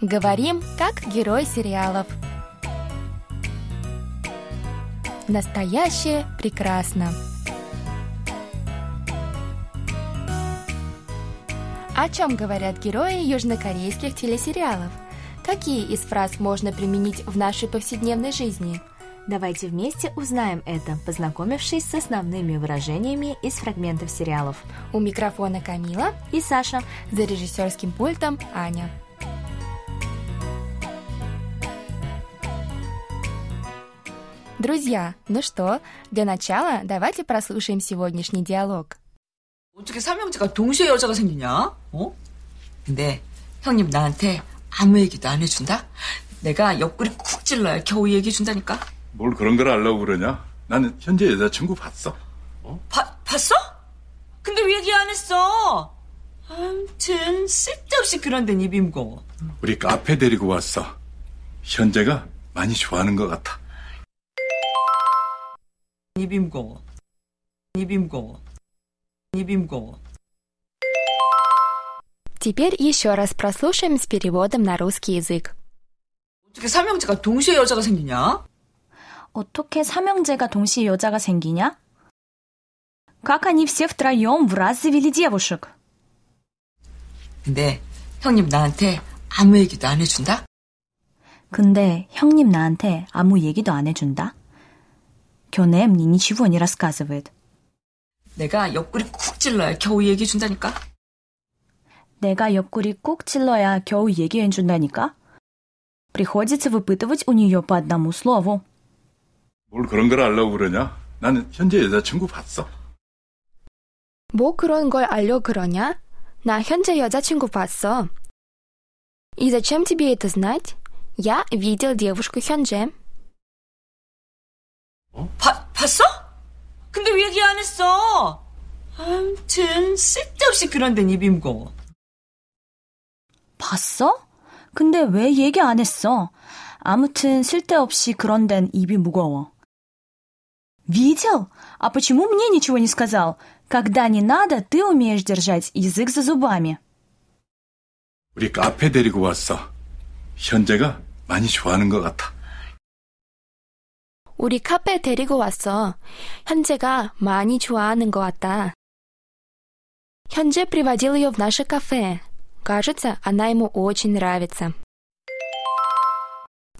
Говорим, как герой сериалов. Настоящее прекрасно. О чем говорят герои южнокорейских телесериалов? Какие из фраз можно применить в нашей повседневной жизни? Давайте вместе узнаем это, познакомившись с основными выражениями из фрагментов сериалов. У микрофона Камила и Саша. За режиссерским пультом Аня. Друзья, ну что, для начала давайте прослушаем сегодняшний диалог. 어떻게 삼형제가 동시에 여자가 생기냐? 어? 근데 형님 나한테 아무 얘기도 안 해준다? 내가 옆구리 쿡 찔러야 겨우 얘기해 준다니까? 뭘 그런 걸 알라고 그러냐? 나는 현재 여자친구 봤어. 봐, 봤어? 근데 왜 얘기 안 했어? 아무튼 쓸데없이 그런 데는 입이 무거워. 우리 카페 데리고 왔어. 현재가 많이 좋아하는 것 같아. 입이 무거워. 입이 무거워. 입이 무거워. Теперь еще раз прослушаем с переводом на русский язык. 어떻게 삼형제가 동시에 여자가 생기냐? 어떻게 삼형제가 동시에 여자가 생기냐? Как они все втроем в раз завели девушек? 근데 형님 나한테 아무 얘기도 안 해준다? 근데 형님 나한테 아무 얘기도 안 해준다? 교내 мне ничего не рассказывает. 내가 옆구리 쿡 찔러야 겨우 얘기해 준다니까? 내가 옆구리 꾹 찔러야 겨우 얘기해 준다니까? Приходится выпытывать у нее по одному слову. 뭘 그런 걸 알라고 그러냐? 나는 현재 여자친구 봤어. 뭐 그런 걸 알려 그러냐? 나 현재 여자친구 봤어. И зачем тебе это знать? Я видел девушку 현재. 봐, 봤어? 근데 왜 얘기 안 했어? 아무튼 쓸데없이 그런 데는 입이 무거워. 봤어? 근데 왜 얘기 안 했어? 아무튼 쓸데없이 그런 데는 입이 무거워. Видел? А почему мне ничего не сказал? Когда не надо, ты умеешь держать язык за зубами. 우리 카페 데리고 왔어. 현재가 많이 좋아하는 것 같아. 우리 카페 데리고 왔어. 현재가 많이 좋아하는 것 같다. 현재 приводил ее в наше кафе. Кажется, она ему очень нравится.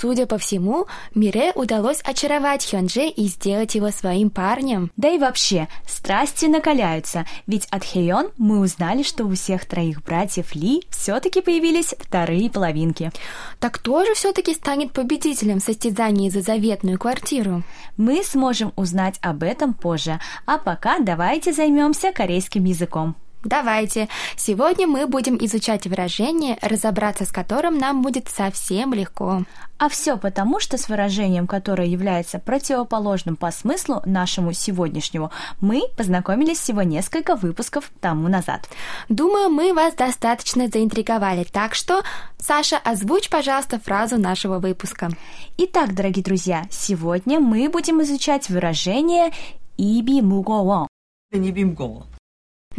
Судя по всему, Мире удалось очаровать Хёнже и сделать его своим парнем. Да и вообще, страсти накаляются, ведь от Хейон мы узнали, что у всех троих братьев Ли все-таки появились вторые половинки. Так кто же все-таки станет победителем в состязании за заветную квартиру? Мы сможем узнать об этом позже, а пока давайте займемся корейским языком. Давайте! Сегодня мы будем изучать выражение, разобраться с которым нам будет совсем легко. А все потому, что с выражением, которое является противоположным по смыслу нашему сегодняшнему, мы познакомились всего несколько выпусков тому назад. Думаю, мы вас достаточно заинтриговали, так что, Саша, озвучь, пожалуйста, фразу нашего выпуска. Итак, дорогие друзья, сегодня мы будем изучать выражение «иби муго вон».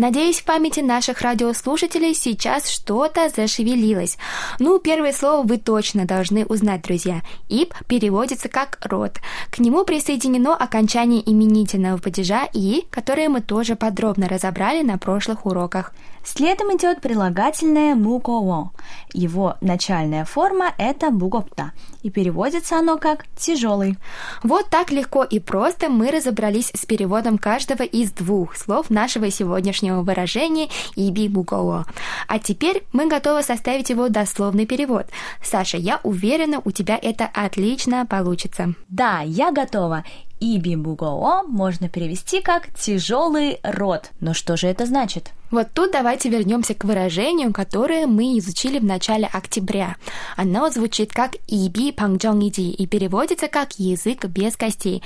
Надеюсь, в памяти наших радиослушателей сейчас что-то зашевелилось. Ну, первое слово вы точно должны узнать, друзья. «Иб» переводится как «рот». К нему присоединено окончание именительного падежа «и», которое мы тоже подробно разобрали на прошлых уроках. Следом идет прилагательное «муково». Его начальная форма – это «бугопта», и переводится оно как «тяжелый». Вот так легко и просто мы разобрались с переводом каждого из двух слов нашего сегодняшнего выражения «иби бугово». А теперь мы готовы составить его дословный перевод. Саша, я уверена, у тебя это отлично получится. Да, я готова. Иби бугоо можно перевести как «тяжелый рот». Но что же это значит? Вот тут давайте вернемся к выражению, которое мы изучили в начале октября. Оно звучит как «иби пангджонгиди» и переводится как «язык без костей».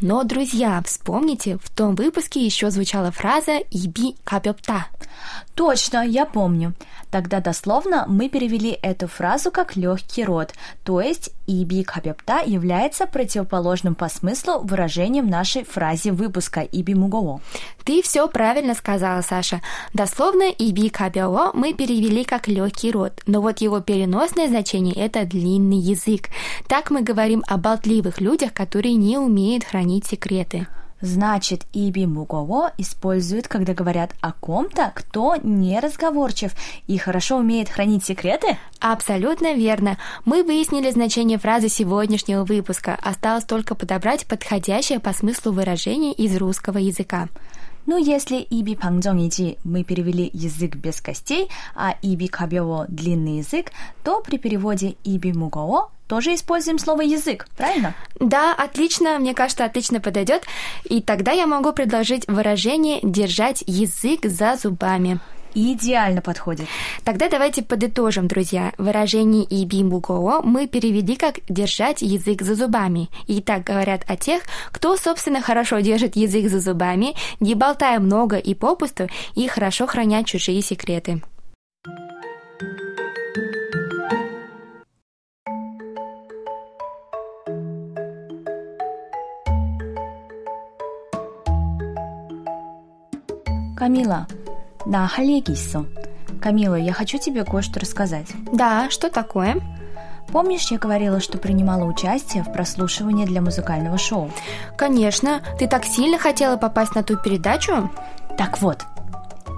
Но, друзья, вспомните, в том выпуске еще звучала фраза «иби капёпта». Точно, я помню. Тогда дословно мы перевели эту фразу как легкий рот, то есть «Иби кабепта» является противоположным по смыслу выражением нашей фразе выпуска «Иби мугово». Ты все правильно сказала, Саша. Дословно «Иби кабео» мы перевели как «легкий рот», но вот его переносное значение – это «длинный язык». Так мы говорим о болтливых людях, которые не умеют хранить секреты. Значит, иби мугово используют, когда говорят о ком-то, кто не разговорчив и хорошо умеет хранить секреты? Абсолютно верно. Мы выяснили значение фразы сегодняшнего выпуска. Осталось только подобрать подходящее по смыслу выражение из русского языка. Ну, если иби пангдонгиджи мы перевели язык без костей, а иби кабео длинный язык, то при переводе иби Мугово тоже используем слово язык, правильно? Да, отлично, мне кажется, отлично подойдет. И тогда я могу предложить выражение держать язык за зубами. Идеально подходит. Тогда давайте подытожим, друзья. Выражение «иби мугоо» мы перевели как «держать язык за зубами». И так говорят о тех, кто, собственно, хорошо держит язык за зубами, не болтая много и попусту, и хорошо хранят чужие секреты. «Камила, на халегисо. Камила, я хочу тебе кое-что рассказать. Да, что такое? Помнишь, я говорила, что принимала участие в прослушивании для музыкального шоу? Конечно. Ты так сильно хотела попасть на ту передачу? Так вот,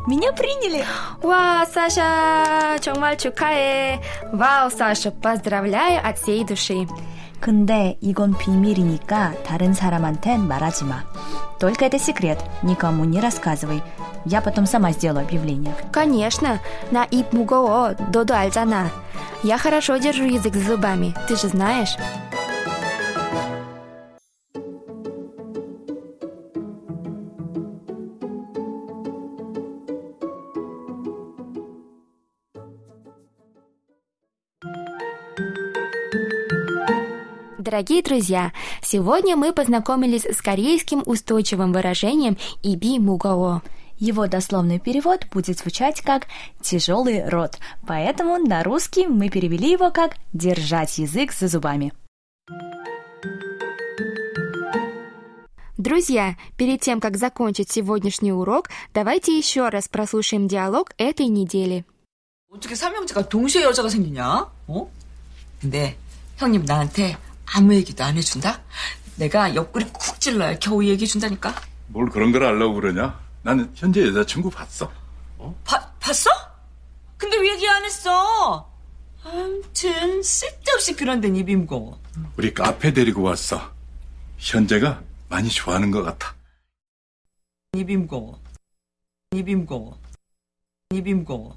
меня приняли! Вау, Саша! Чонгмаль чукае! Вау, Саша! Поздравляю от всей души! 근데 이건 비밀이니까 다른 사람한텐 말하지 마. Только это секрет, никому не рассказывай. Я потом сама сделаю объявление. Конечно, на ip 무거워, 너도 알잖아. Я хорошо держу язык за зубами, ты же знаешь. Дорогие друзья, сегодня мы познакомились с корейским устойчивым выражением «иби мугао». Его дословный перевод будет звучать как «тяжелый рот», поэтому на русский мы перевели его как «держать язык за зубами». Друзья, перед тем, как закончить сегодняшний урок, давайте еще раз прослушаем диалог этой недели. 어떻게 삼형제가 동시에 여자가 생기냐? 어? 근데 형님 나한테 아무 얘기도 안 해준다? 내가 옆구리 쿡 찔러야 겨우 얘기해 준다니까. 뭘 그런 걸 알라고 그러냐? 나는 현재 여자친구 봤어. 봐, 봤어? 근데 왜 얘기 안 했어? 아무튼 쓸데없이 그런 데는 입이 무거워. 우리 카페 데리고 왔어. 현재가 많이 좋아하는 것 같아. 입이 무거워. 입이 무거워. 입이 무거워.